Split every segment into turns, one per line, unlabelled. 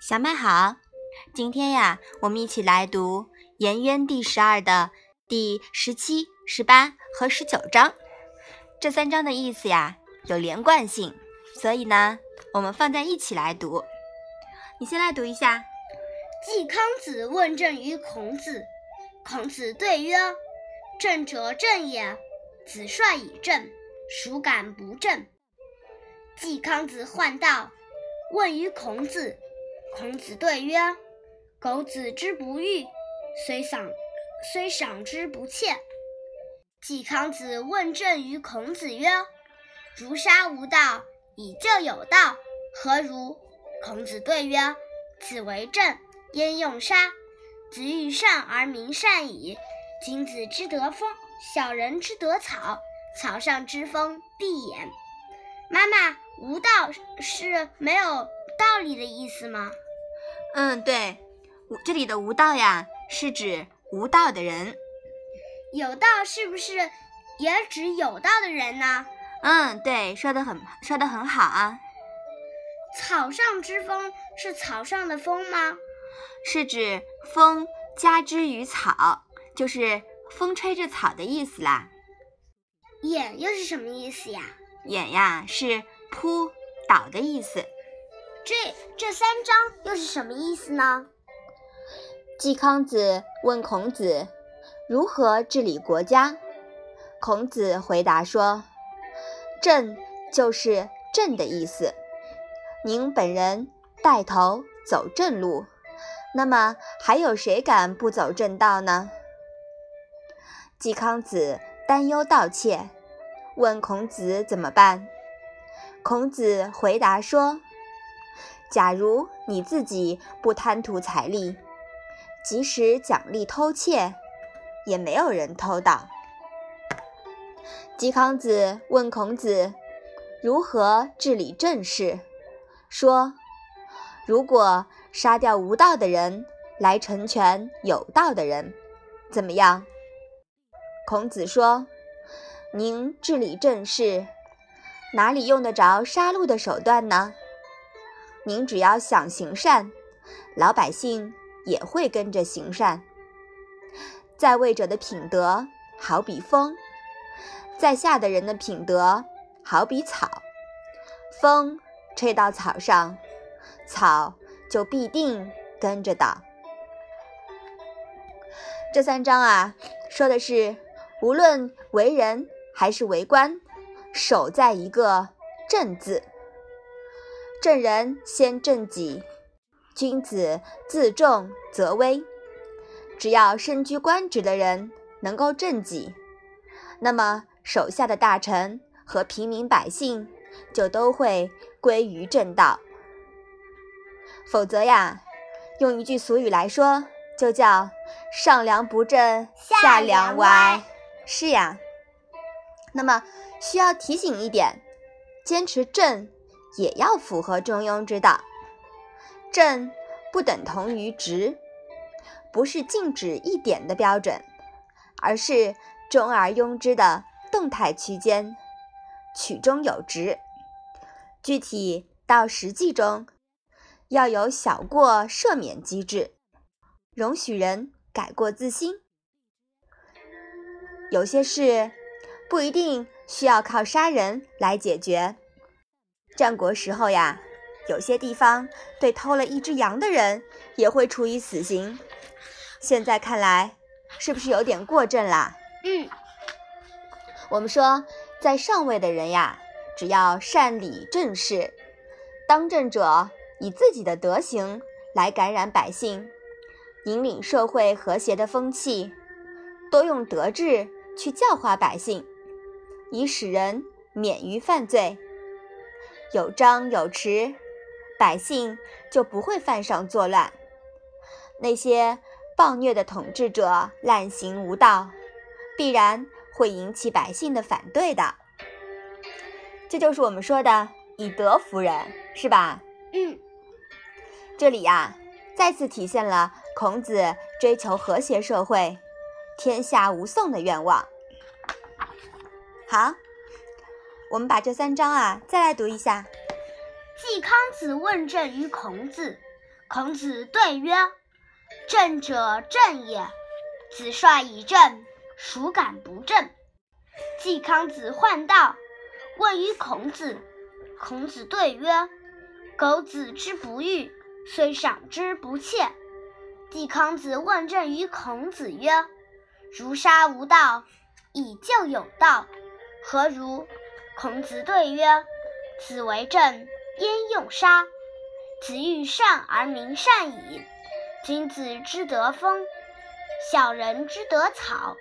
小麦好，今天呀，我们一起来读《颜渊》第十二的第十七、十八和十九章。这三章的意思呀有连贯性，所以呢，我们放在一起来读。你先来读一下。
季康子问政于孔子，孔子对曰：“政者，正也。子帅以正，孰敢不正？”季康子患道，问于孔子。孔子对曰：“苟子之不欲，虽赏虽赏之不窃。”季康子问政于孔子曰：“如杀无道，以就有道，何如？”孔子对曰：“子为政，焉用杀？子欲善而民善矣。君子之德风，小人之德草，草上之风必偃。”妈妈，无道是没有道理的意思吗？
嗯，对，这里的无道呀，是指无道的人。
有道是不是也指有道的人呢？
嗯，对，说的很说的很好啊。
草上之风是草上的风吗？
是指风加之于草，就是风吹着草的意思啦。
偃又是什么意思呀？
偃呀，是扑倒的意思。
这这三章又是什么意思呢？
季康子问孔子如何治理国家，孔子回答说：“正就是正的意思。您本人带头走正路，那么还有谁敢不走正道呢？”季康子担忧盗窃，问孔子怎么办。孔子回答说。假如你自己不贪图财力，即使奖励偷窃，也没有人偷盗。季康子问孔子如何治理政事，说：“如果杀掉无道的人来成全有道的人，怎么样？”孔子说：“您治理政事，哪里用得着杀戮的手段呢？”您只要想行善，老百姓也会跟着行善。在位者的品德好比风，在下的人的品德好比草。风吹到草上，草就必定跟着倒。这三章啊，说的是无论为人还是为官，守在一个“正”字。正人先正己，君子自重则威。只要身居官职的人能够正己，那么手下的大臣和平民百姓就都会归于正道。否则呀，用一句俗语来说，就叫上梁不正下梁歪。是呀，那么需要提醒一点，坚持正。也要符合中庸之道，正不等同于直，不是静止一点的标准，而是中而庸之的动态区间，曲中有直。具体到实际中，要有小过赦免机制，容许人改过自新。有些事不一定需要靠杀人来解决。战国时候呀，有些地方对偷了一只羊的人也会处以死刑。现在看来，是不是有点过正啦？
嗯。
我们说，在上位的人呀，只要善理政事，当政者以自己的德行来感染百姓，引领社会和谐的风气，多用德治去教化百姓，以使人免于犯罪。有章有弛，百姓就不会犯上作乱。那些暴虐的统治者滥行无道，必然会引起百姓的反对的。这就是我们说的以德服人，是吧？
嗯。
这里呀，再次体现了孔子追求和谐社会、天下无讼的愿望。好，我们把这三章啊再来读一下。
季康子问政于孔子，孔子对曰：“政者正也。子帅以正，孰敢不正？”季康子患道，问于孔子，孔子对曰：“苟子之不欲，虽赏之不窃。”季康子问政于孔子曰：“如杀无道，以就有道，何如？”孔子对曰：“子为政。”焉用杀？子欲善而民善矣。君子之德风，小人之德草。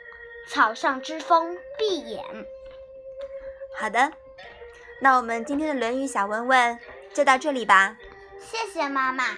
草上之风必偃。
好的，那我们今天的《论语》小问问就到这里吧。
谢谢妈妈。